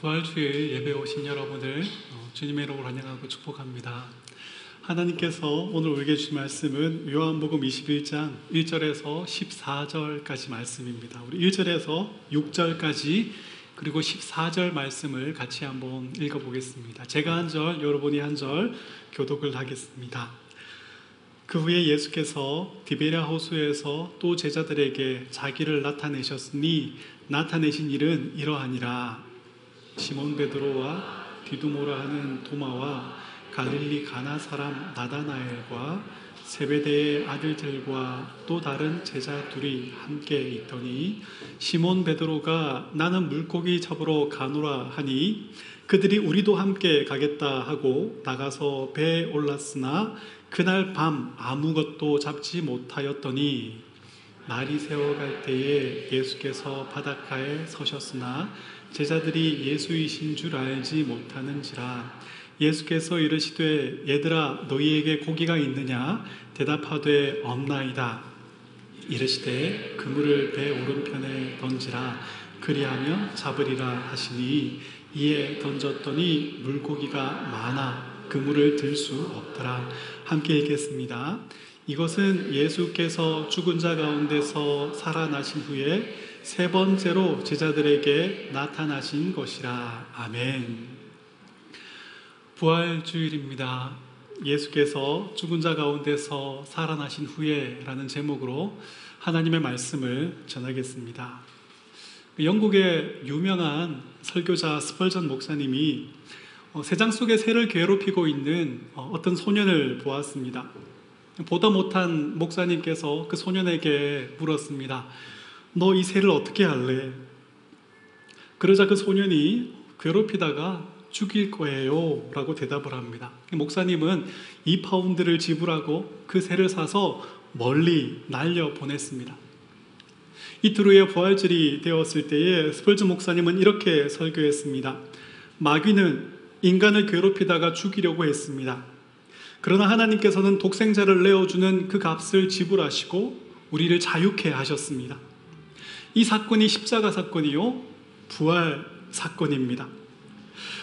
부활주일 예배 오신 여러분을 어, 주님의 이름으로 환영하고 축복합니다. 하나님께서 오늘 우리에게 주신 말씀은 요한복음 21장 1절에서 14절까지 말씀입니다. 우리 1절에서 6절까지 그리고 14절 말씀을 같이 한번 읽어보겠습니다. 제가 한 절, 여러분이 한 절 교독을 하겠습니다. 그 후에 예수께서 디베랴 호수에서 또 제자들에게 자기를 나타내셨으니 나타내신 일은 이러하니라 시몬 베드로와 디두모라 하는 도마와 갈릴리 가나 사람 나다나엘과 세베대의 아들들과 또 다른 제자 둘이 함께 있더니 시몬 베드로가 나는 물고기 잡으러 가노라 하니 그들이 우리도 함께 가겠다 하고 나가서 배에 올랐으나 그날 밤 아무것도 잡지 못하였더니 날이 새어갈 때에 예수께서 바닷가에 서셨으나 제자들이 예수이신 줄 알지 못하는지라 예수께서 이르시되 얘들아 너희에게 고기가 있느냐? 대답하되 없나이다. 이르시되 그물을 배 오른편에 던지라. 그리하면 잡으리라 하시니 이에 던졌더니 물고기가 많아 그물을 들 수 없더라. 함께 읽겠습니다. 이것은 예수께서 죽은 자 가운데서 살아나신 후에 세 번째로 제자들에게 나타나신 것이라. 아멘. 부활 주일입니다. 예수께서 죽은 자 가운데서 살아나신 후에라는 제목으로 하나님의 말씀을 전하겠습니다. 영국의 유명한 설교자 스펄전 목사님이 어, 세장 속에 새를 괴롭히고 있는 어, 어떤 소년을 보았습니다. 보다 못한 목사님께서 그 소년에게 물었습니다. 너 이 새를 어떻게 할래? 그러자 그 소년이 괴롭히다가 죽일 거예요. 라고 대답을 합니다. 목사님은 2파운드를 지불하고 그 새를 사서 멀리 날려 보냈습니다. 이틀 후에 부활절이 되었을 때에 스펄즈 목사님은 이렇게 설교했습니다. 마귀는 인간을 괴롭히다가 죽이려고 했습니다. 그러나 하나님께서는 독생자를 내어주는 그 값을 지불하시고 우리를 자유케 하셨습니다. 이 사건이 십자가 사건이요, 부활 사건입니다.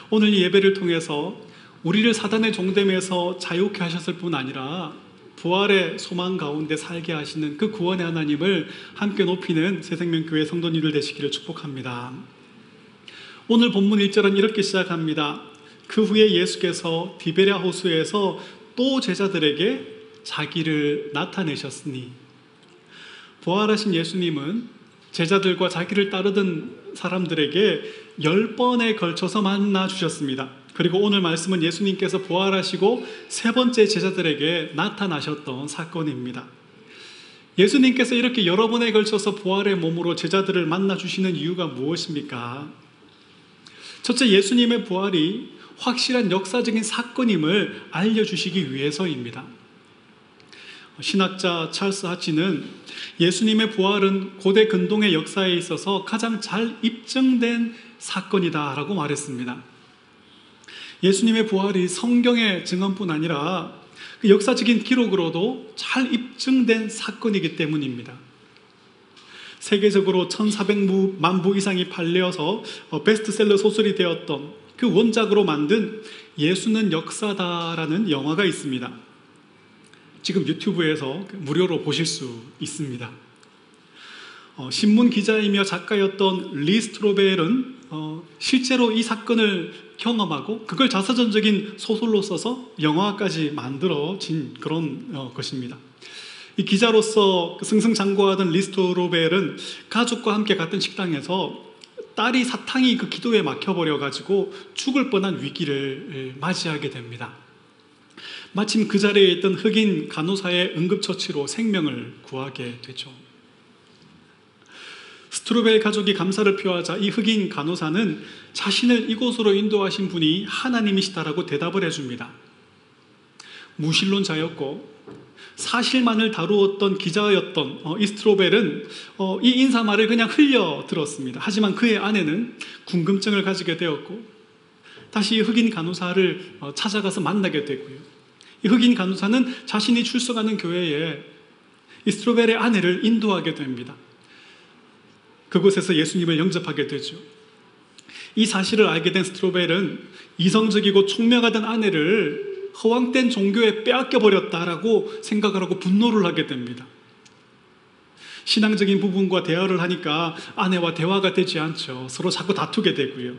오늘 이 예배를 통해서 우리를 사단의 종됨에서 자유케 하셨을 뿐 아니라 부활의 소망 가운데 살게 하시는 그 구원의 하나님을 함께 높이는 새생명교회 성도님들 되시기를 축복합니다. 오늘 본문 1절은 이렇게 시작합니다. 그 후에 예수께서 디베랴 호수에서 또 제자들에게 자기를 나타내셨으니 부활하신 예수님은 제자들과 자기를 따르던 사람들에게 열 번에 걸쳐서 만나 주셨습니다. 그리고 오늘 말씀은 예수님께서 부활하시고 세 번째 제자들에게 나타나셨던 사건입니다. 예수님께서 이렇게 여러 번에 걸쳐서 부활의 몸으로 제자들을 만나 주시는 이유가 무엇입니까? 첫째, 예수님의 부활이 확실한 역사적인 사건임을 알려주시기 위해서입니다. 신학자 찰스 하치는 예수님의 부활은 고대 근동의 역사에 있어서 가장 잘 입증된 사건이다라고 말했습니다. 예수님의 부활이 성경의 증언뿐 아니라 그 역사적인 기록으로도 잘 입증된 사건이기 때문입니다. 세계적으로 1,400만 부 이상이 팔려서 베스트셀러 소설이 되었던 그 원작으로 만든 예수는 역사다라는 영화가 있습니다. 지금 유튜브에서 무료로 보실 수 있습니다. 어, 신문 기자이며 작가였던 리 스트로벨은 어, 실제로 이 사건을 경험하고 그걸 자서전적인 소설로 써서 영화까지 만들어진 그런 어, 것입니다. 이 기자로서 승승장구하던 리 스트로벨은 가족과 함께 갔던 식당에서 딸이 사탕이 그 기도에 막혀버려 가지고 죽을 뻔한 위기를 맞이하게 됩니다. 마침 그 자리에 있던 흑인 간호사의 응급처치로 생명을 구하게 되죠. 스트로벨 가족이 감사를 표하자 이 흑인 간호사는 자신을 이곳으로 인도하신 분이 하나님이시다라고 대답을 해줍니다. 무신론자였고 사실만을 다루었던 기자였던 어, 이스트로벨은 어, 이 인사말을 그냥 흘려 들었습니다. 하지만 그의 아내는 궁금증을 가지게 되었고 다시 흑인 간호사를 어, 찾아가서 만나게 되고요. 이 흑인 간호사는 자신이 출석하는 교회에 이스트로벨의 아내를 인도하게 됩니다. 그곳에서 예수님을 영접하게 되죠. 이 사실을 알게 된 스트로벨은 이성적이고 총명하던 아내를 허황된 종교에 빼앗겨 버렸다라고 생각을 하고 분노를 하게 됩니다. 신앙적인 부분과 대화를 하니까 아내와 대화가 되지 않죠. 서로 자꾸 다투게 되고요.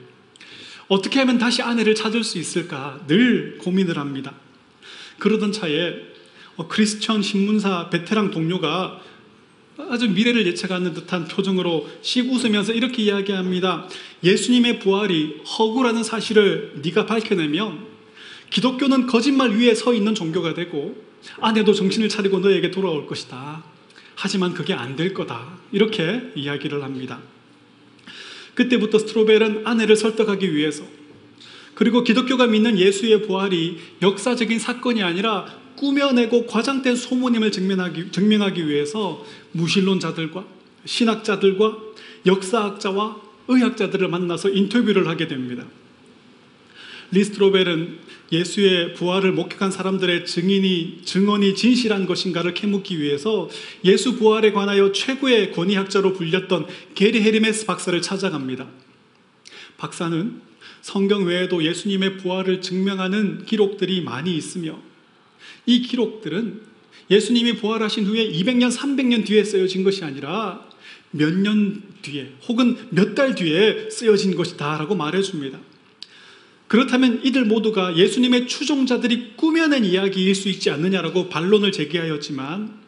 어떻게 하면 다시 아내를 찾을 수 있을까 늘 고민을 합니다. 그러던 차에 어, 크리스천 신문사 베테랑 동료가 아주 미래를 예측하는 듯한 표정으로 씩 웃으면서 이렇게 이야기합니다. 예수님의 부활이 허구라는 사실을 네가 밝혀내면 기독교는 거짓말 위에 서 있는 종교가 되고 아내도 정신을 차리고 너에게 돌아올 것이다. 하지만 그게 안 될 거다. 이렇게 이야기를 합니다. 그때부터 스트로벨은 아내를 설득하기 위해서 그리고 기독교가 믿는 예수의 부활이 역사적인 사건이 아니라 꾸며내고 과장된 소문임을 증명하기, 증명하기 위해서 무신론자들과 신학자들과 역사학자와 의학자들을 만나서 인터뷰를 하게 됩니다. 리스트로벨은 예수의 부활을 목격한 사람들의 증인이 증언이 진실한 것인가를 캐묻기 위해서 예수 부활에 관하여 최고의 권위학자로 불렸던 게리 헤리메스 박사를 찾아갑니다. 박사는 성경 외에도 예수님의 부활을 증명하는 기록들이 많이 있으며 이 기록들은 예수님이 부활하신 후에 200년, 300년 뒤에 쓰여진 것이 아니라 몇 년 뒤에 혹은 몇 달 뒤에 쓰여진 것이다라고 말해줍니다. 그렇다면 이들 모두가 예수님의 추종자들이 꾸며낸 이야기일 수 있지 않느냐라고 반론을 제기하였지만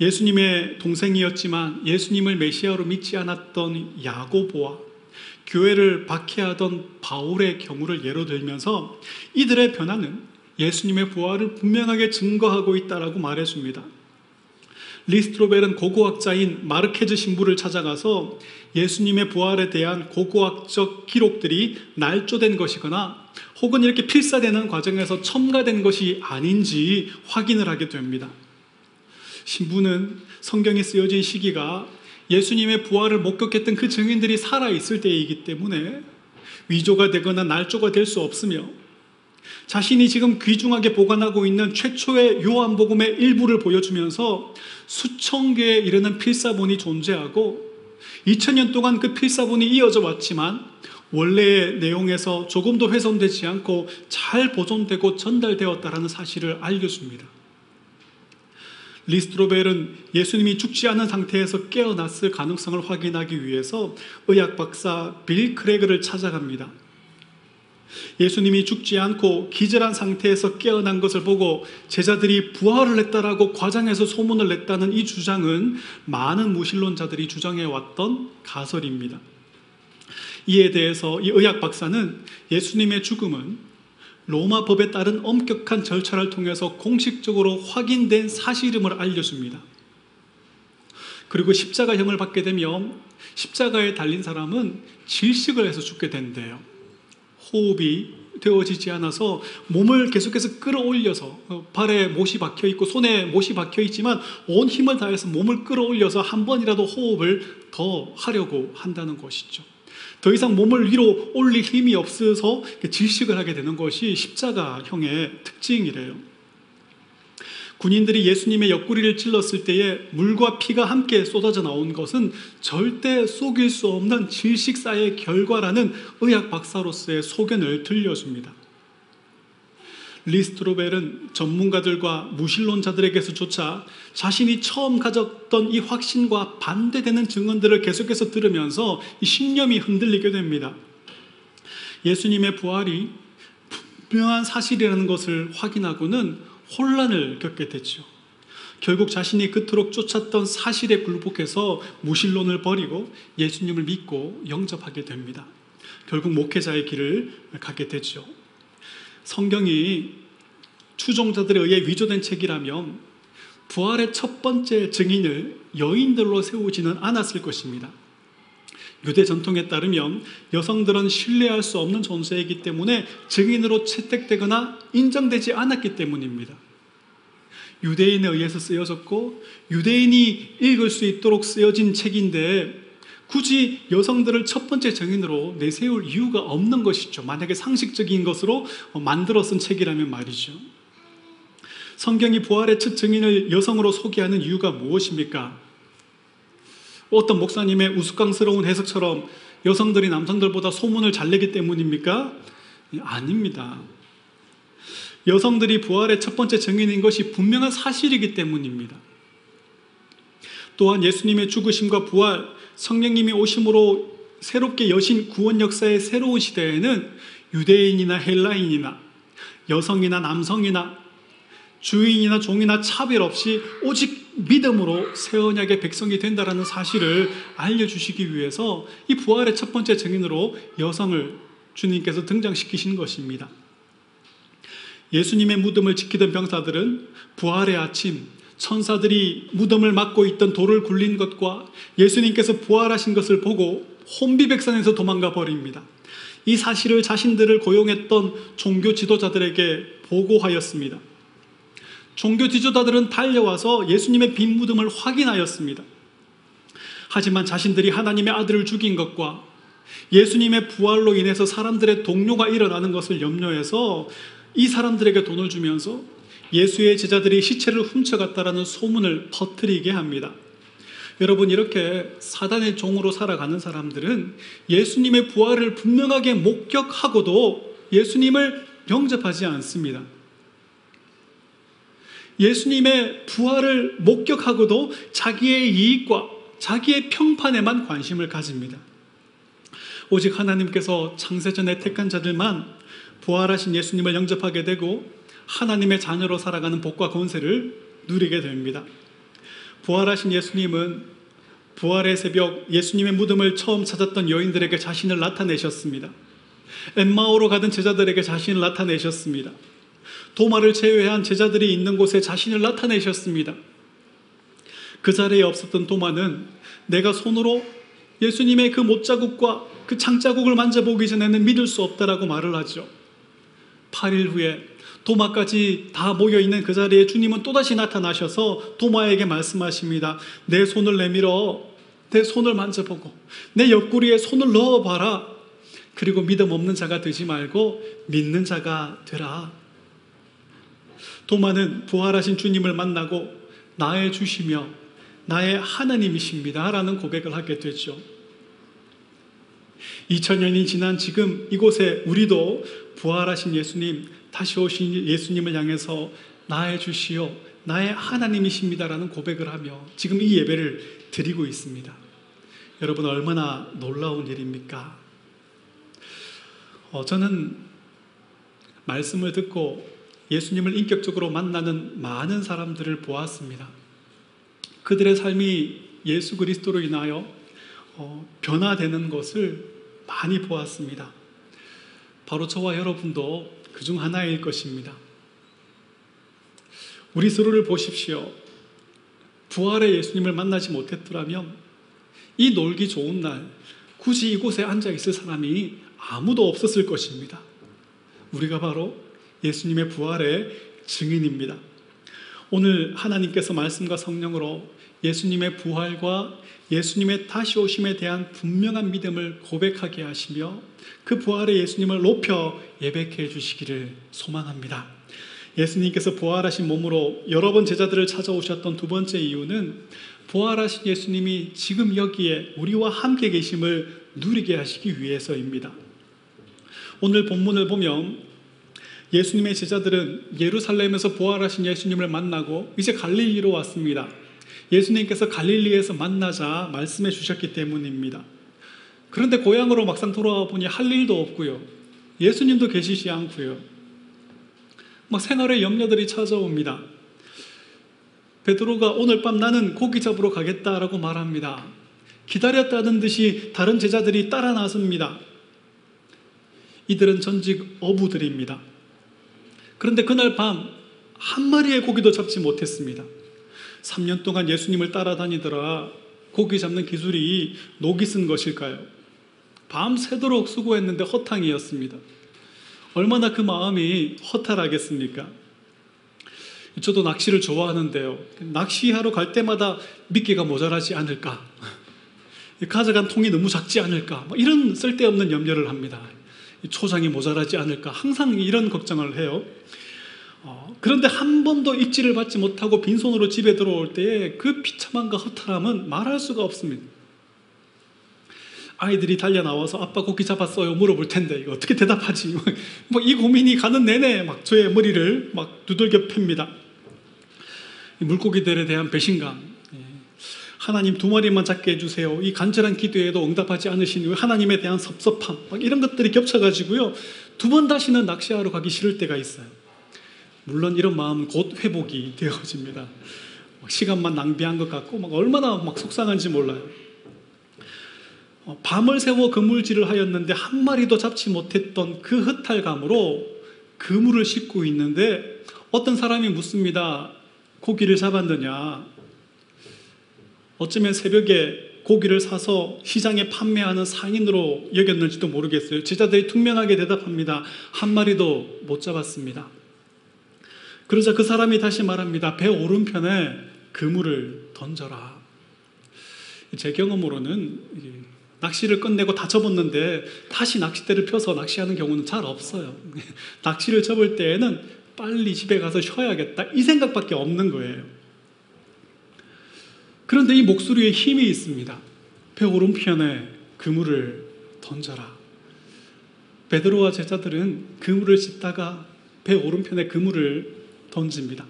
예수님의 동생이었지만 예수님을 메시아로 믿지 않았던 야고보와 교회를 박해하던 바울의 경우를 예로 들면서 이들의 변화는 예수님의 부활을 분명하게 증거하고 있다라고 말해줍니다. 리스트로벨은 고고학자인 마르케즈 신부를 찾아가서 예수님의 부활에 대한 고고학적 기록들이 날조된 것이거나 혹은 이렇게 필사되는 과정에서 첨가된 것이 아닌지 확인을 하게 됩니다. 신부는 성경이 쓰여진 시기가 예수님의 부활을 목격했던 그 증인들이 살아있을 때이기 때문에 위조가 되거나 날조가 될 수 없으며 자신이 지금 귀중하게 보관하고 있는 최초의 요한복음의 일부를 보여주면서 수천 개에 이르는 필사본이 존재하고 2000년 동안 그 필사본이 이어져 왔지만 원래의 내용에서 조금도 훼손되지 않고 잘 보존되고 전달되었다라는 사실을 알려줍니다. 리스트로벨은 예수님이 죽지 않은 상태에서 깨어났을 가능성을 확인하기 위해서 의학 박사 빌 크레그를 찾아갑니다. 예수님이 죽지 않고 기절한 상태에서 깨어난 것을 보고 제자들이 부활을 했다라고 과장해서 소문을 냈다는 이 주장은 많은 무신론자들이 주장해 왔던 가설입니다. 이에 대해서 이 의학 박사는 예수님의 죽음은 로마 법에 따른 엄격한 절차를 통해서 공식적으로 확인된 사실임을 알려줍니다. 그리고 십자가형을 받게 되면 십자가에 달린 사람은 질식을 해서 죽게 된대요. 호흡이 되어지지 않아서 몸을 계속해서 끌어올려서 어, 발에 못이 박혀 있고 손에 못이 박혀 있지만 온 힘을 다해서 몸을 끌어올려서 한 번이라도 호흡을 더 하려고 한다는 것이죠. 더 이상 몸을 위로 올릴 힘이 없어서 질식을 하게 되는 것이 십자가형의 특징이래요. 군인들이 예수님의 옆구리를 찔렀을 때에 물과 피가 함께 쏟아져 나온 것은 절대 속일 수 없는 질식사의 결과라는 의학 박사로서의 소견을 들려줍니다. 리스트로벨은 전문가들과 무신론자들에게서조차 자신이 처음 가졌던 이 확신과 반대되는 증언들을 계속해서 들으면서 이 신념이 흔들리게 됩니다. 예수님의 부활이 분명한 사실이라는 것을 확인하고는 혼란을 겪게 됐죠. 결국 자신이 그토록 쫓았던 사실에 굴복해서 무신론을 버리고 예수님을 믿고 영접하게 됩니다. 결국 목회자의 길을 가게 되죠. 성경이 추종자들에 의해 위조된 책이라면 부활의 첫 번째 증인을 여인들로 세우지는 않았을 것입니다. 유대 전통에 따르면 여성들은 신뢰할 수 없는 존재이기 때문에 증인으로 채택되거나 인정되지 않았기 때문입니다. 유대인에 의해서 쓰여졌고 유대인이 읽을 수 있도록 쓰여진 책인데 굳이 여성들을 첫 번째 정인으로 내세울 이유가 없는 것이죠. 만약에 상식적인 것으로 만들어 쓴 책이라면 말이죠. 성경이 부활의 첫 증인을 여성으로 소개하는 이유가 무엇입니까? 어떤 목사님의 우스꽝스러운 해석처럼 여성들이 남성들보다 소문을 잘 내기 때문입니까? 아닙니다. 여성들이 부활의 첫 번째 증인인 것이 분명한 사실이기 때문입니다. 또한 예수님의 죽으심과 부활, 성령님이 오심으로 새롭게 여신 구원 역사의 새로운 시대에는 유대인이나 헬라인이나 여성이나 남성이나 주인이나 종이나 차별 없이 오직 믿음으로 새 언약의 백성이 된다라는 사실을 알려주시기 위해서 이 부활의 첫 번째 증인으로 여성을 주님께서 등장시키신 것입니다. 예수님의 무덤을 지키던 병사들은 부활의 아침, 천사들이 무덤을 막고 있던 돌을 굴린 것과 예수님께서 부활하신 것을 보고 혼비백산에서 도망가 버립니다. 이 사실을 자신들을 고용했던 종교 지도자들에게 보고하였습니다. 종교 지도자들은 달려와서 예수님의 빈 무덤을 확인하였습니다. 하지만 자신들이 하나님의 아들을 죽인 것과 예수님의 부활로 인해서 사람들의 동료가 일어나는 것을 염려해서 이 사람들에게 돈을 주면서 예수의 제자들이 시체를 훔쳐갔다라는 소문을 퍼뜨리게 합니다. 여러분 이렇게 사단의 종으로 살아가는 사람들은 예수님의 부활을 분명하게 목격하고도 예수님을 영접하지 않습니다. 예수님의 부활을 목격하고도 자기의 이익과 자기의 평판에만 관심을 가집니다. 오직 하나님께서 창세전에 택한 자들만 부활하신 예수님을 영접하게 되고 하나님의 자녀로 살아가는 복과 권세를 누리게 됩니다. 부활하신 예수님은 부활의 새벽 예수님의 무덤을 처음 찾았던 여인들에게 자신을 나타내셨습니다. 엠마오로 가던 제자들에게 자신을 나타내셨습니다. 도마를 제외한 제자들이 있는 곳에 자신을 나타내셨습니다. 그 자리에 없었던 도마는 내가 손으로 예수님의 그 못자국과 그 창자국을 만져보기 전에는 믿을 수 없다라고 말을 하죠. 8일 후에 도마까지 다 모여 있는 그 자리에 주님은 또다시 나타나셔서 도마에게 말씀하십니다. 내 손을 내밀어 내 손을 만져보고 내 옆구리에 손을 넣어봐라. 그리고 믿음 없는 자가 되지 말고 믿는 자가 되라. 도마는 부활하신 주님을 만나고 나의 주시며 나의 하나님이십니다. 라는 고백을 하게 되죠. 2000년이 지난 지금 이곳에 우리도 부활하신 예수님, 다시 오신 예수님을 향해서 나의 주시오, 나의 하나님이십니다라는 고백을 하며 지금 이 예배를 드리고 있습니다. 여러분 얼마나 놀라운 일입니까? 어, 저는 말씀을 듣고 예수님을 인격적으로 만나는 많은 사람들을 보았습니다. 그들의 삶이 예수 그리스도로 인하여 어, 변화되는 것을 많이 보았습니다. 바로 저와 여러분도 그 중 하나일 것입니다. 우리 서로를 보십시오. 부활의 예수님을 만나지 못했더라면 이 놀기 좋은 날 굳이 이곳에 앉아 있을 사람이 아무도 없었을 것입니다. 우리가 바로 예수님의 부활의 증인입니다. 오늘 하나님께서 말씀과 성령으로 예수님의 부활과 예수님의 다시 오심에 대한 분명한 믿음을 고백하게 하시며 그 부활의 예수님을 높여 예배케 해주시기를 소망합니다. 예수님께서 부활하신 몸으로 여러 번 제자들을 찾아오셨던 두 번째 이유는 부활하신 예수님이 지금 여기에 우리와 함께 계심을 누리게 하시기 위해서입니다. 오늘 본문을 보면 예수님의 제자들은 예루살렘에서 부활하신 예수님을 만나고 이제 갈릴리로 왔습니다. 예수님께서 갈릴리에서 만나자 말씀해 주셨기 때문입니다. 그런데 고향으로 막상 돌아와 보니 할 일도 없고요. 예수님도 계시지 않고요. 막 생활의 염려들이 찾아옵니다. 베드로가 오늘 밤 나는 고기 잡으러 가겠다라고 말합니다. 기다렸다는 듯이 다른 제자들이 따라 나섭니다. 이들은 전직 어부들입니다. 그런데 그날 밤 한 마리의 고기도 잡지 못했습니다. 3년 동안 예수님을 따라다니더라 고기 잡는 기술이 녹이 쓴 것일까요? 밤새도록 수고했는데 허탕이었습니다. 얼마나 그 마음이 허탈하겠습니까? 저도 낚시를 좋아하는데요. 낚시하러 갈 때마다 미끼가 모자라지 않을까? 가져간 통이 너무 작지 않을까? 뭐 이런 쓸데없는 염려를 합니다. 초장이 모자라지 않을까? 항상 이런 걱정을 해요. 어, 그런데 한 번도 입질을 받지 못하고 빈손으로 집에 들어올 때의 그 비참함과 허탈함은 말할 수가 없습니다. 아이들이 달려 나와서 아빠 고기 잡았어요 물어볼 텐데 이거 어떻게 대답하지? 뭐이 고민이 가는 내내 막 저의 머리를 막 두들겨 팹니다. 이 물고기들에 대한 배신감. 예. 하나님 두 마리만 잡게 해주세요. 이 간절한 기도에도 응답하지 않으신 하나님에 대한 섭섭함. 막 이런 것들이 겹쳐가지고요. 두 번 다시는 낚시하러 가기 싫을 때가 있어요. 물론 이런 마음은 곧 회복이 되어집니다. 시간만 낭비한 것 같고 막 얼마나 막 속상한지 몰라요. 어, 밤을 새워 그물질을 하였는데 한 마리도 잡지 못했던 그 흑탈감으로 그물을 싣고 있는데 어떤 사람이 묻습니다. 고기를 잡았느냐? 어쩌면 새벽에 고기를 사서 시장에 판매하는 상인으로 여겼는지도 모르겠어요. 제자들이 투명하게 대답합니다. 한 마리도 못 잡았습니다. 그러자 그 사람이 다시 말합니다. 배 오른편에 그물을 던져라. 제 경험으로는 낚시를 끝내고 다 접었는데 다시 낚싯대를 펴서 낚시하는 경우는 잘 없어요. 낚시를 접을 때에는 빨리 집에 가서 쉬어야겠다 이 생각밖에 없는 거예요. 그런데 이 목소리에 힘이 있습니다. 배 오른편에 그물을 던져라. 베드로와 제자들은 그물을 짚다가 배 오른편에 그물을 던집니다.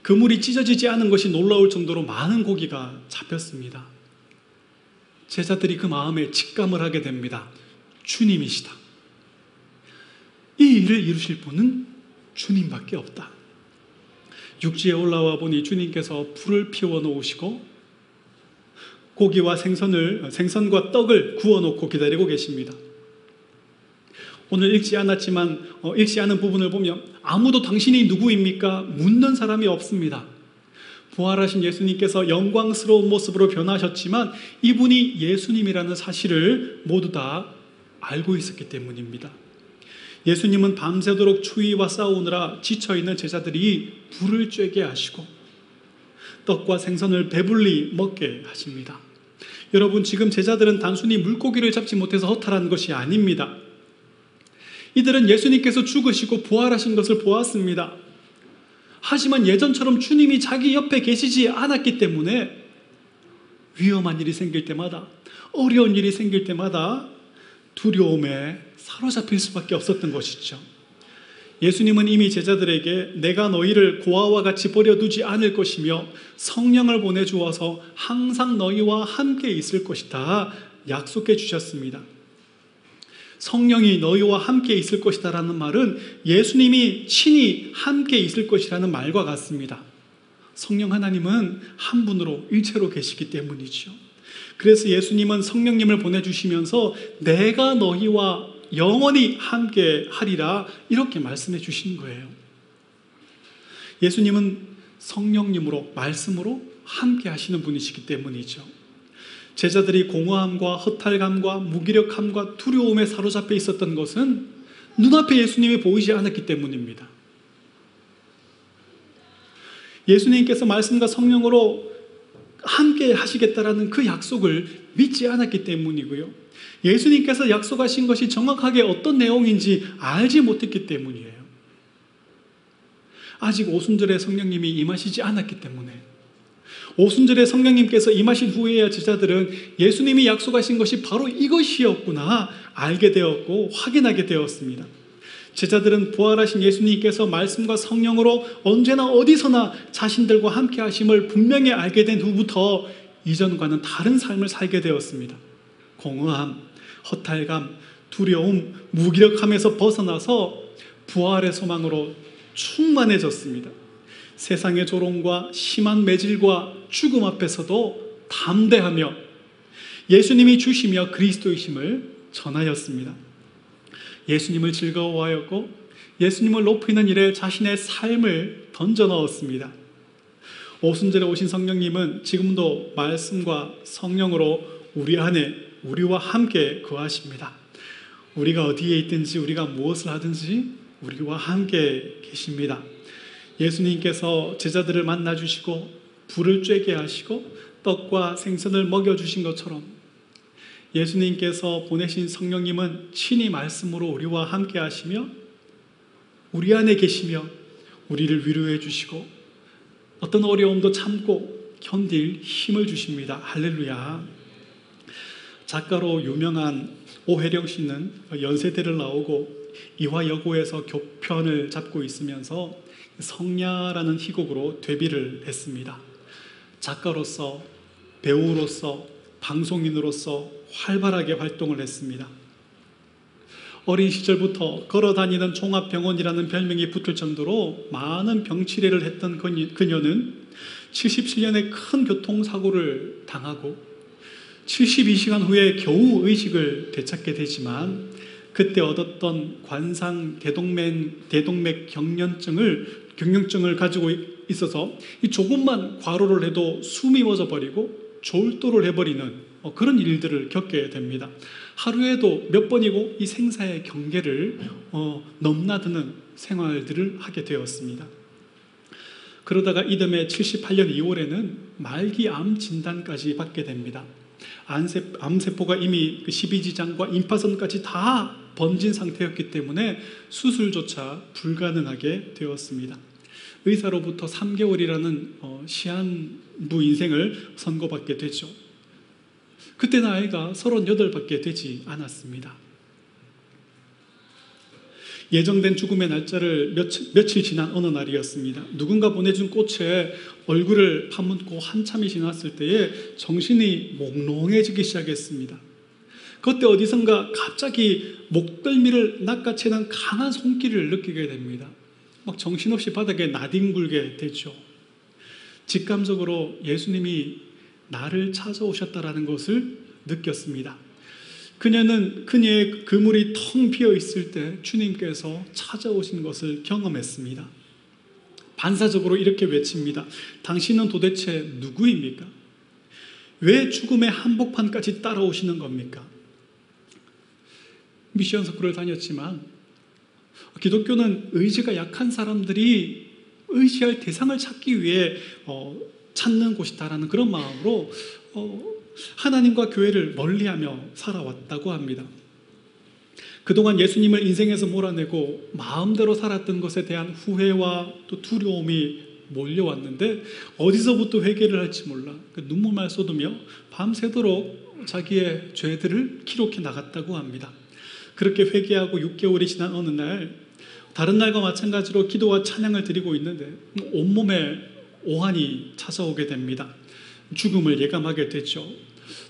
그물이 찢어지지 않은 것이 놀라울 정도로 많은 고기가 잡혔습니다. 제자들이 그 마음에 직감을 하게 됩니다. 주님이시다. 이 일을 이루실 분은 주님밖에 없다. 육지에 올라와 보니 주님께서 불을 피워 놓으시고 고기와 생선을 생선과 떡을 구워 놓고 기다리고 계십니다. 오늘 읽지 않았지만 어, 읽지 않은 부분을 보면 아무도 당신이 누구입니까? 묻는 사람이 없습니다. 부활하신 예수님께서 영광스러운 모습으로 변하셨지만 이분이 예수님이라는 사실을 모두 다 알고 있었기 때문입니다. 예수님은 밤새도록 추위와 싸우느라 지쳐있는 제자들이 불을 쬐게 하시고 떡과 생선을 배불리 먹게 하십니다. 여러분, 지금 제자들은 단순히 물고기를 잡지 못해서 허탈한 것이 아닙니다. 이들은 예수님께서 죽으시고 부활하신 것을 보았습니다. 하지만 예전처럼 주님이 자기 옆에 계시지 않았기 때문에 위험한 일이 생길 때마다, 어려운 일이 생길 때마다 두려움에 사로잡힐 수밖에 없었던 것이죠. 예수님은 이미 제자들에게 내가 너희를 고아와 같이 버려두지 않을 것이며 성령을 보내주어서 항상 너희와 함께 있을 것이다 약속해 주셨습니다. 성령이 너희와 함께 있을 것이다라는 말은 예수님이 친히 함께 있을 것이라는 말과 같습니다. 성령 하나님은 한 분으로 일체로 계시기 때문이죠. 그래서 예수님은 성령님을 보내주시면서 내가 너희와 영원히 함께 하리라 이렇게 말씀해 주신 거예요. 예수님은 성령님으로 말씀으로 함께 하시는 분이시기 때문이죠. 제자들이 공허함과 허탈감과 무기력함과 두려움에 사로잡혀 있었던 것은 눈앞에 예수님이 보이지 않았기 때문입니다. 예수님께서 말씀과 성령으로 함께 하시겠다라는 그 약속을 믿지 않았기 때문이고요. 예수님께서 약속하신 것이 정확하게 어떤 내용인지 알지 못했기 때문이에요. 아직 오순절에 성령님이 임하시지 않았기 때문에 오순절에 성령님께서 임하신 후에야 제자들은 예수님이 약속하신 것이 바로 이것이었구나 알게 되었고 확인하게 되었습니다. 제자들은 부활하신 예수님께서 말씀과 성령으로 언제나 어디서나 자신들과 함께 하심을 분명히 알게 된 후부터 이전과는 다른 삶을 살게 되었습니다. 공허함, 허탈감, 두려움, 무기력함에서 벗어나서 부활의 소망으로 충만해졌습니다. 세상의 조롱과 심한 매질과 죽음 앞에서도 담대하며 예수님이 주시며 그리스도이심을 전하였습니다. 예수님을 즐거워하였고 예수님을 높이는 일에 자신의 삶을 던져 넣었습니다. 오순절에 오신 성령님은 지금도 말씀과 성령으로 우리 안에 우리와 함께 거하십니다. 우리가 어디에 있든지 우리가 무엇을 하든지 우리와 함께 계십니다. 예수님께서 제자들을 만나 주시고 불을 쬐게 하시고 떡과 생선을 먹여 주신 것처럼 예수님께서 보내신 성령님은 친히 말씀으로 우리와 함께 하시며 우리 안에 계시며 우리를 위로해 주시고 어떤 어려움도 참고 견딜 힘을 주십니다. 할렐루야. 작가로 유명한 오혜령 씨는 연세대를 나오고 이화여고에서 교편을 잡고 있으면서 성야라는 희곡으로 데뷔를 했습니다. 작가로서 배우로서 방송인으로서 활발하게 활동을 했습니다. 어린 시절부터 걸어 다니는 종합병원이라는 별명이 붙을 정도로 많은 병치레를 했던 그녀는 77년에 큰 교통사고를 당하고 72시간 후에 겨우 의식을 되찾게 되지만 그때 얻었던 관상 대동맥, 대동맥 경련증을 경련증을 가지고 있어서 이 조금만 과로를 해도 숨이 멎어 버리고 졸도를 해버리는 어, 그런 일들을 겪게 됩니다. 하루에도 몇 번이고 이 생사의 경계를 어, 넘나드는 생활들을 하게 되었습니다. 그러다가 이듬해 78년 2월에는 말기암 진단까지 받게 됩니다. 암세포가 이미 12지장과 그 임파선까지 다 번진 상태였기 때문에 수술조차 불가능하게 되었습니다. 의사로부터 3개월이라는 어, 시한부 인생을 선고받게 되죠. 그때 나이가 38밖에 되지 않았습니다. 예정된 죽음의 날짜를 며칠, 며칠 지난 어느 날이었습니다. 누군가 보내준 꽃에 얼굴을 파묻고 한참이 지났을 때에 정신이 몽롱해지기 시작했습니다. 그때 어디선가 갑자기 목덜미를 낚아채는 강한 손길을 느끼게 됩니다. 막 정신없이 바닥에 나뒹굴게 되죠. 직감적으로 예수님이 나를 찾아오셨다라는 것을 느꼈습니다. 그녀는 그녀의 그물이 텅 비어 있을 때 주님께서 찾아오신 것을 경험했습니다. 반사적으로 이렇게 외칩니다. 당신은 도대체 누구입니까? 왜 죽음의 한복판까지 따라오시는 겁니까? 미션 스쿨을 다녔지만 기독교는 의지가 약한 사람들이 의지할 대상을 찾기 위해 어, 찾는 곳이다라는 그런 마음으로 어, 하나님과 교회를 멀리하며 살아왔다고 합니다. 그동안 예수님을 인생에서 몰아내고 마음대로 살았던 것에 대한 후회와 또 두려움이 몰려왔는데 어디서부터 회개를 할지 몰라 그 눈물만 쏟으며 밤새도록 자기의 죄들을 기록해 나갔다고 합니다. 그렇게 회개하고 6개월이 지난 어느 날 다른 날과 마찬가지로 기도와 찬양을 드리고 있는데 온몸에 오한이 찾아오게 됩니다. 죽음을 예감하게 되죠.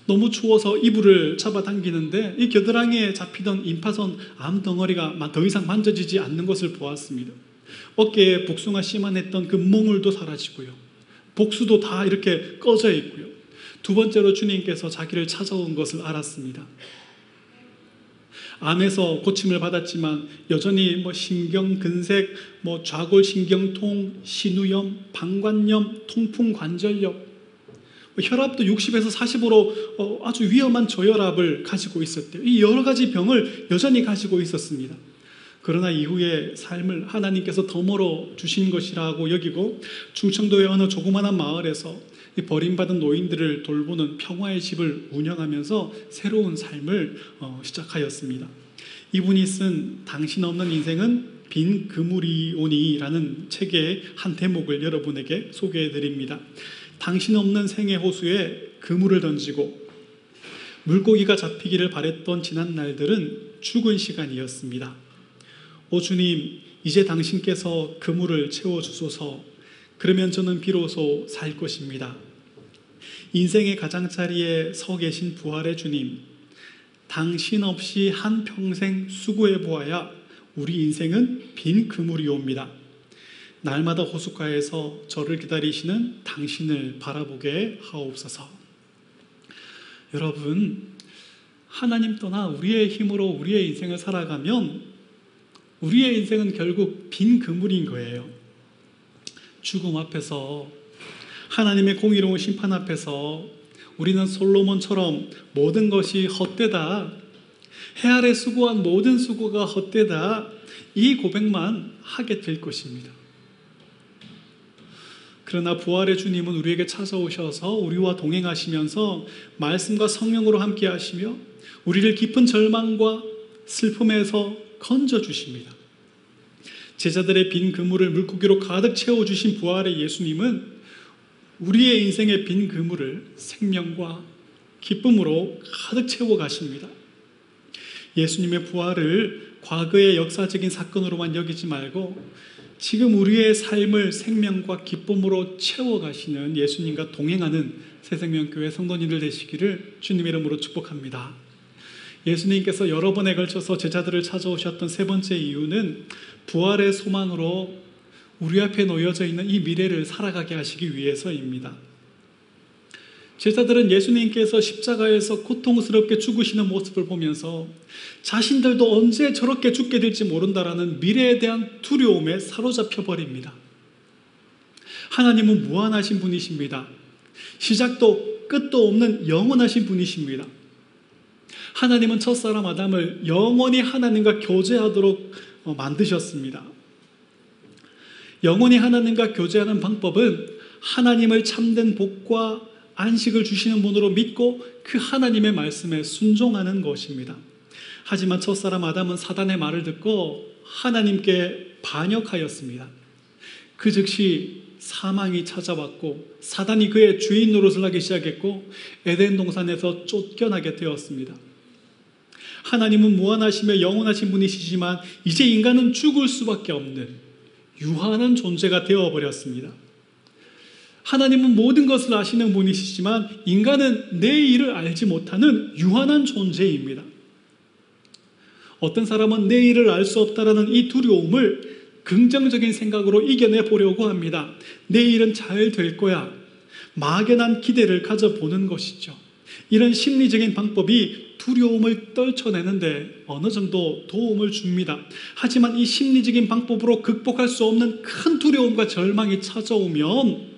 너무 추워서 이불을 잡아당기는데 이 겨드랑이에 잡히던 임파선 암 덩어리가 더 이상 만져지지 않는 것을 보았습니다. 어깨에 복숭아 씨만 했던 그 몽울도 사라지고요. 복수도 다 이렇게 꺼져 있고요. 두 번째로 주님께서 자기를 찾아온 것을 알았습니다. 암에서 고침을 받았지만 여전히 뭐 신경근색, 뭐 좌골신경통, 신우염, 방관염, 통풍 관절염, 뭐 혈압도 60에서 40으로 어, 아주 위험한 저혈압을 가지고 있었대요. 이 여러 가지 병을 여전히 가지고 있었습니다. 그러나 이후에 삶을 하나님께서 덤으로 주신 것이라고 여기고 충청도의 어느 조그마한 마을에서 버림받은 노인들을 돌보는 평화의 집을 운영하면서 새로운 삶을 어, 시작하였습니다. 이분이 쓴 당신 없는 인생은 빈 그물이오니라는 책의 한 대목을 여러분에게 소개해 드립니다. 당신 없는 생의 호수에 그물을 던지고 물고기가 잡히기를 바랬던 지난 날들은 죽은 시간이었습니다. 오 주님, 이제 당신께서 그물을 채워 주소서 그러면 저는 비로소 살 것입니다. 인생의 가장자리에 서 계신 부활의 주님, 당신 없이 한 평생 수고해 보아야 우리 인생은 빈 그물이옵니다. 날마다 호숫가에서 저를 기다리시는 당신을 바라보게 하옵소서. 여러분, 하나님 떠나 우리의 힘으로 우리의 인생을 살아가면 우리의 인생은 결국 빈 그물인 거예요. 죽음 앞에서 하나님의 공의로운 심판 앞에서 우리는 솔로몬처럼 모든 것이 헛되다. 해 아래 수고한 모든 수고가 헛되다. 이 고백만 하게 될 것입니다. 그러나 부활의 주님은 우리에게 찾아오셔서 우리와 동행하시면서 말씀과 성령으로 함께 하시며 우리를 깊은 절망과 슬픔에서 건져 주십니다. 제자들의 빈 그물을 물고기로 가득 채워주신 부활의 예수님은 우리의 인생의 빈 그물을 생명과 기쁨으로 가득 채워 가십니다. 예수님의 부활을 과거의 역사적인 사건으로만 여기지 말고 지금 우리의 삶을 생명과 기쁨으로 채워 가시는 예수님과 동행하는 새생명교회 성도님들 되시기를 주님 이름으로 축복합니다. 예수님께서 여러 번에 걸쳐서 제자들을 찾아오셨던 세 번째 이유는 부활의 소망으로 우리 앞에 놓여져 있는 이 미래를 살아가게 하시기 위해서입니다. 제자들은 예수님께서 십자가에서 고통스럽게 죽으시는 모습을 보면서 자신들도 언제 저렇게 죽게 될지 모른다라는 미래에 대한 두려움에 사로잡혀 버립니다. 하나님은 무한하신 분이십니다. 시작도 끝도 없는 영원하신 분이십니다. 하나님은 첫사람 아담을 영원히 하나님과 교제하도록 어, 만드셨습니다. 영원히 하나님과 교제하는 방법은 하나님을 참된 복과 안식을 주시는 분으로 믿고 그 하나님의 말씀에 순종하는 것입니다. 하지만 첫사람 아담은 사단의 말을 듣고 하나님께 반역하였습니다. 그 즉시 사망이 찾아왔고 사단이 그의 주인 노릇을 하기 시작했고 에덴 동산에서 쫓겨나게 되었습니다. 하나님은 무한하시며 영원하신 분이시지만 이제 인간은 죽을 수밖에 없는 유한한 존재가 되어버렸습니다. 하나님은 모든 것을 아시는 분이시지만 인간은 내 일을 알지 못하는 유한한 존재입니다. 어떤 사람은 내 일을 알 수 없다라는 이 두려움을 긍정적인 생각으로 이겨내 보려고 합니다. 내 일은 잘 될 거야. 막연한 기대를 가져보는 것이죠. 이런 심리적인 방법이 두려움을 떨쳐내는데 어느 정도 도움을 줍니다. 하지만 이 심리적인 방법으로 극복할 수 없는 큰 두려움과 절망이 찾아오면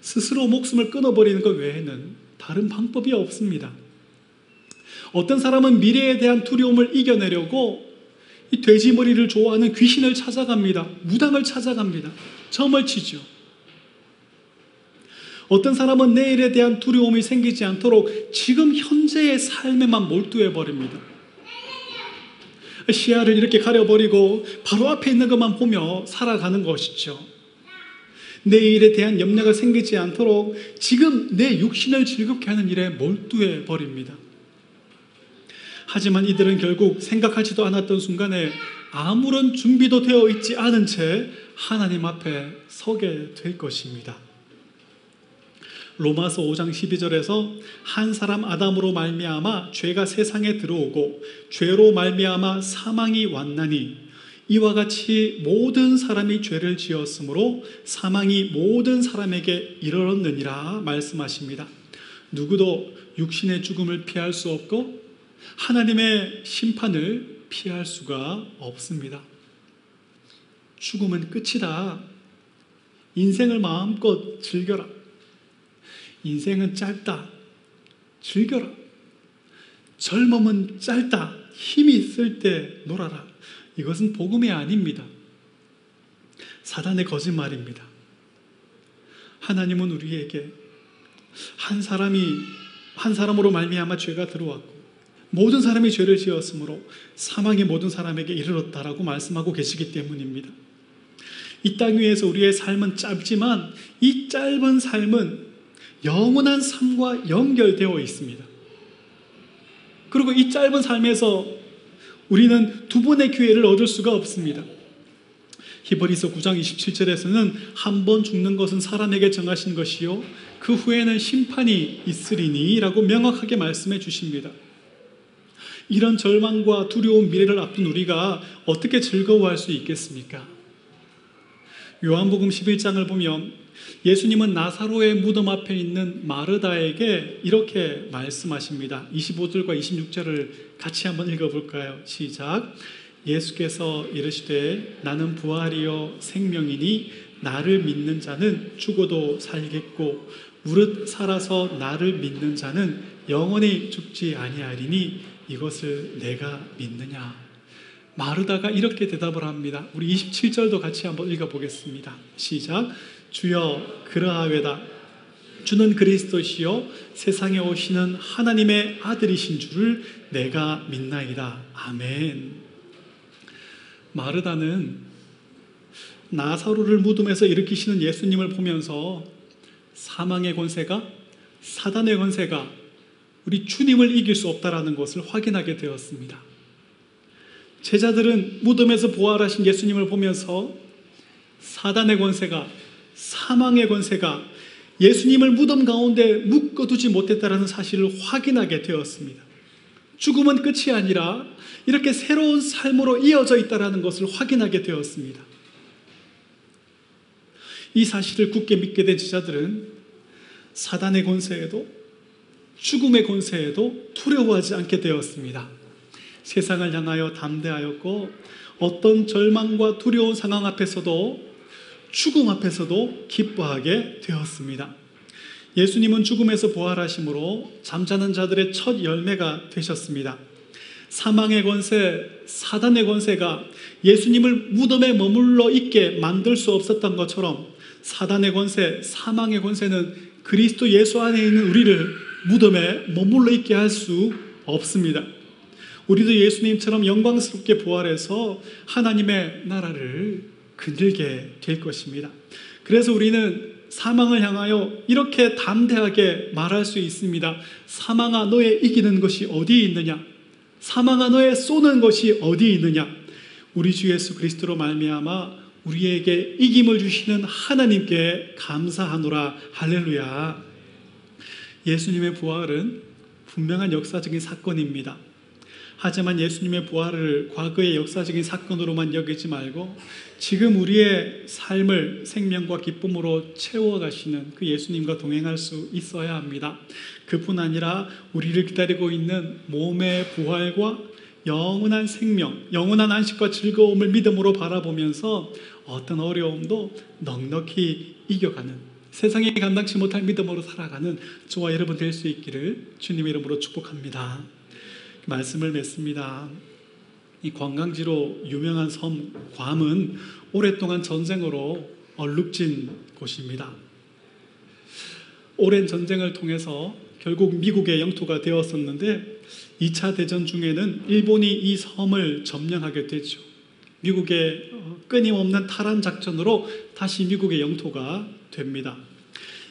스스로 목숨을 끊어버리는 것 외에는 다른 방법이 없습니다. 어떤 사람은 미래에 대한 두려움을 이겨내려고 이 돼지머리를 좋아하는 귀신을 찾아갑니다. 무당을 찾아갑니다. 점을 치죠. 어떤 사람은 내일에 대한 두려움이 생기지 않도록 지금 현재의 삶에만 몰두해 버립니다. 시야를 이렇게 가려버리고 바로 앞에 있는 것만 보며 살아가는 것이죠. 내일에 대한 염려가 생기지 않도록 지금 내 육신을 즐겁게 하는 일에 몰두해 버립니다. 하지만 이들은 결국 생각하지도 않았던 순간에 아무런 준비도 되어 있지 않은 채 하나님 앞에 서게 될 것입니다. 로마서 5장 12절에서 한 사람 아담으로 말미암아 죄가 세상에 들어오고 죄로 말미암아 사망이 왔나니 이와 같이 모든 사람이 죄를 지었으므로 사망이 모든 사람에게 이르렀느니라 말씀하십니다. 누구도 육신의 죽음을 피할 수 없고 하나님의 심판을 피할 수가 없습니다. 죽음은 끝이다. 인생을 마음껏 즐겨라. 인생은 짧다. 즐겨라. 젊음은 짧다. 힘이 있을 때 놀아라. 이것은 복음이 아닙니다. 사단의 거짓말입니다. 하나님은 우리에게 한 사람이 한 사람으로 말미암아 죄가 들어왔고 모든 사람이 죄를 지었으므로 사망이 모든 사람에게 이르렀다라고 말씀하고 계시기 때문입니다. 이 땅 위에서 우리의 삶은 짧지만 이 짧은 삶은 영원한 삶과 연결되어 있습니다. 그리고 이 짧은 삶에서 우리는 두 번의 기회를 얻을 수가 없습니다. 히브리서 9장 27절에서는 한 번 죽는 것은 사람에게 정하신 것이요 그 후에는 심판이 있으리니라고 명확하게 말씀해 주십니다. 이런 절망과 두려운 미래를 앞둔 우리가 어떻게 즐거워할 수 있겠습니까? 요한복음 11장을 보면 예수님은 나사로의 무덤 앞에 있는 마르다에게 이렇게 말씀하십니다. 25절과 26절을 같이 한번 읽어볼까요? 시작. 예수께서 이르시되 나는 부활이요 생명이니 나를 믿는 자는 죽어도 살겠고 무릇 살아서 나를 믿는 자는 영원히 죽지 아니하리니 이것을 내가 믿느냐 마르다가 이렇게 대답을 합니다. 우리 27절도 같이 한번 읽어보겠습니다. 시작. 주여 그러하외다. 주는 그리스도시요 세상에 오시는 하나님의 아들이신 줄을 내가 믿나이다. 아멘. 마르다는 나사로를 무덤에서 일으키시는 예수님을 보면서 사망의 권세가 사단의 권세가 우리 주님을 이길 수 없다라는 것을 확인하게 되었습니다. 제자들은 무덤에서 부활하신 예수님을 보면서 사단의 권세가 사망의 권세가 예수님을 무덤 가운데 묶어두지 못했다라는 사실을 확인하게 되었습니다. 죽음은 끝이 아니라 이렇게 새로운 삶으로 이어져 있다라는 것을 확인하게 되었습니다. 이 사실을 굳게 믿게 된 제자들은 사단의 권세에도 죽음의 권세에도 두려워하지 않게 되었습니다. 세상을 향하여 담대하였고 어떤 절망과 두려운 상황 앞에서도 죽음 앞에서도 기뻐하게 되었습니다. 예수님은 죽음에서 부활하심으로 잠자는 자들의 첫 열매가 되셨습니다. 사망의 권세, 사단의 권세가 예수님을 무덤에 머물러 있게 만들 수 없었던 것처럼 사단의 권세, 사망의 권세는 그리스도 예수 안에 있는 우리를 무덤에 머물러 있게 할 수 없습니다. 우리도 예수님처럼 영광스럽게 부활해서 하나님의 나라를 건들게 될 것입니다. 그래서 우리는 사망을 향하여 이렇게 담대하게 말할 수 있습니다. 사망아 너의 이기는 것이 어디 있느냐? 사망아 너의 쏘는 것이 어디 있느냐? 우리 주 예수 그리스도로 말미암아 우리에게 이김을 주시는 하나님께 감사하노라 할렐루야. 예수님의 부활은 분명한 역사적인 사건입니다. 하지만 예수님의 부활을 과거의 역사적인 사건으로만 여기지 말고 지금 우리의 삶을 생명과 기쁨으로 채워가시는 그 예수님과 동행할 수 있어야 합니다. 그뿐 아니라 우리를 기다리고 있는 몸의 부활과 영원한 생명, 영원한 안식과 즐거움을 믿음으로 바라보면서 어떤 어려움도 넉넉히 이겨가는 세상에 감당치 못할 믿음으로 살아가는 저와 여러분 될 수 있기를 주님의 이름으로 축복합니다. 말씀을 맺습니다. 이 관광지로 유명한 섬 괌은 오랫동안 전쟁으로 얼룩진 곳입니다. 오랜 전쟁을 통해서 결국 미국의 영토가 되었었는데 2차 대전 중에는 일본이 이 섬을 점령하게 되죠. 미국의 어, 끊임없는 탈환 작전으로 다시 미국의 영토가 됩니다.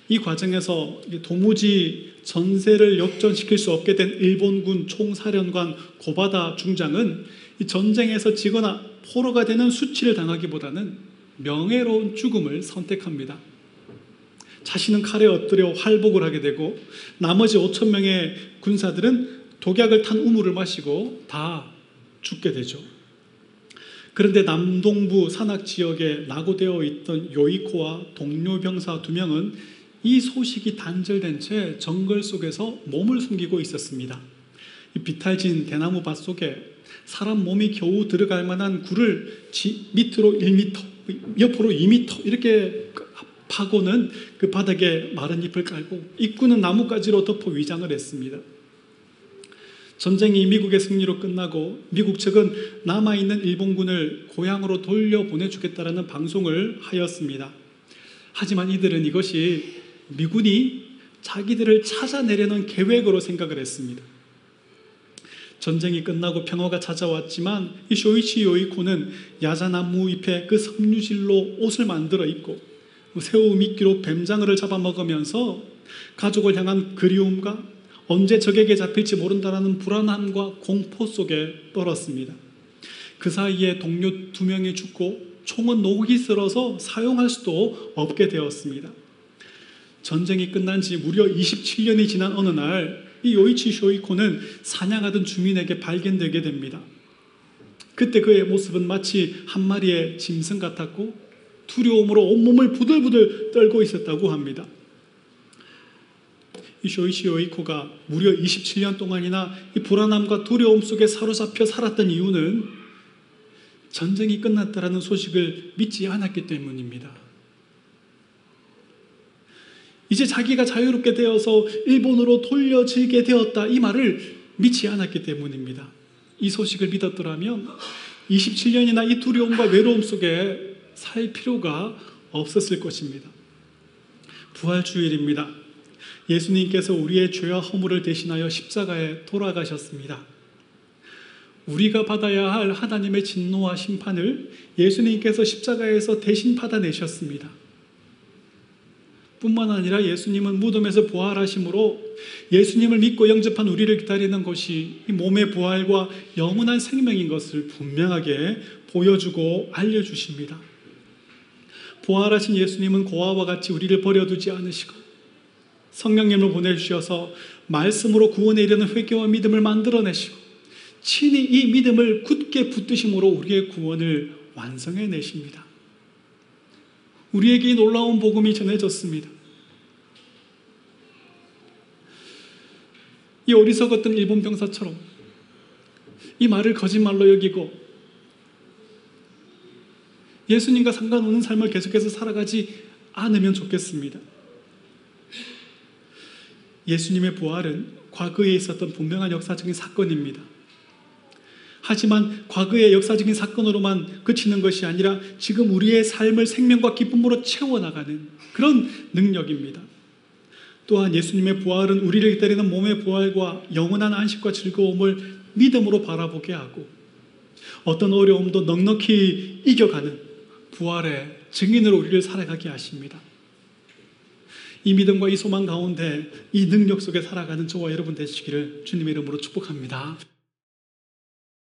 이 과정에서 도무지 전세를 역전시킬 수 없게 된 일본군 총사령관 고바다 중장은 이 전쟁에서 지거나 포로가 되는 수치를 당하기보다는 명예로운 죽음을 선택합니다. 자신은 칼에 엎드려 활복을 하게 되고 나머지 5천 명의 군사들은 독약을 탄 우물을 마시고 다 죽게 되죠. 그런데 남동부 산악 지역에 낙오되어 있던 요이코와 동료 병사 두 명은 이 소식이 단절된 채 정글 속에서 몸을 숨기고 있었습니다. 비탈진 대나무 밭 속에 사람 몸이 겨우 들어갈 만한 굴을 밑으로 1m, 옆으로 2m 이렇게 파고는 그 바닥에 마른 잎을 깔고 입구는 나뭇가지로 덮어 위장을 했습니다. 전쟁이 미국의 승리로 끝나고 미국 측은 남아있는 일본군을 고향으로 돌려보내주겠다라는 방송을 하였습니다. 하지만 이들은 이것이 미군이 자기들을 찾아내려는 계획으로 생각을 했습니다. 전쟁이 끝나고 평화가 찾아왔지만 이 쇼이치 요이코는 야자나무 잎에 그 섬유질로 옷을 만들어 입고 새우 미끼로 뱀장어를 잡아먹으면서 가족을 향한 그리움과 언제 적에게 잡힐지 모른다라는 불안함과 공포 속에 떨었습니다. 그 사이에 동료 두 명이 죽고 총은 녹이 슬어서 사용할 수도 없게 되었습니다. 전쟁이 끝난 지 무려 27년이 지난 어느 날 이 요이치 쇼이코는 사냥하던 주민에게 발견되게 됩니다. 그때 그의 모습은 마치 한 마리의 짐승 같았고 두려움으로 온몸을 부들부들 떨고 있었다고 합니다. 이 쇼이치 요이코가 무려 27년 동안이나 이 불안함과 두려움 속에 사로잡혀 살았던 이유는 전쟁이 끝났다라는 소식을 믿지 않았기 때문입니다. 이제 자기가 자유롭게 되어서 일본으로 돌려지게 되었다 이 말을 믿지 않았기 때문입니다. 이 소식을 믿었더라면 27년이나 이 두려움과 외로움 속에 살 필요가 없었을 것입니다. 부활주일입니다. 예수님께서 우리의 죄와 허물을 대신하여 십자가에 돌아가셨습니다. 우리가 받아야 할 하나님의 진노와 심판을 예수님께서 십자가에서 대신 받아내셨습니다. 뿐만 아니라 예수님은 무덤에서 부활하심으로 예수님을 믿고 영접한 우리를 기다리는 것이 이 몸의 부활과 영원한 생명인 것을 분명하게 보여주고 알려주십니다. 부활하신 예수님은 고아와 같이 우리를 버려두지 않으시고 성령님을 보내주셔서 말씀으로 구원에 이르는 회개와 믿음을 만들어내시고 친히 이 믿음을 굳게 붙드심으로 우리의 구원을 완성해 내십니다. 우리에게 이 놀라운 복음이 전해졌습니다. 이 어리석었던 일본 병사처럼 이 말을 거짓말로 여기고 예수님과 상관없는 삶을 계속해서 살아가지 않으면 좋겠습니다. 예수님의 부활은 과거에 있었던 분명한 역사적인 사건입니다. 하지만 과거의 역사적인 사건으로만 그치는 것이 아니라 지금 우리의 삶을 생명과 기쁨으로 채워나가는 그런 능력입니다. 또한 예수님의 부활은 우리를 기다리는 몸의 부활과 영원한 안식과 즐거움을 믿음으로 바라보게 하고 어떤 어려움도 넉넉히 이겨가는 부활의 증인으로 우리를 살아가게 하십니다. 이 믿음과 이 소망 가운데 이 능력 속에 살아가는 저와 여러분 되시기를 주님의 이름으로 축복합니다.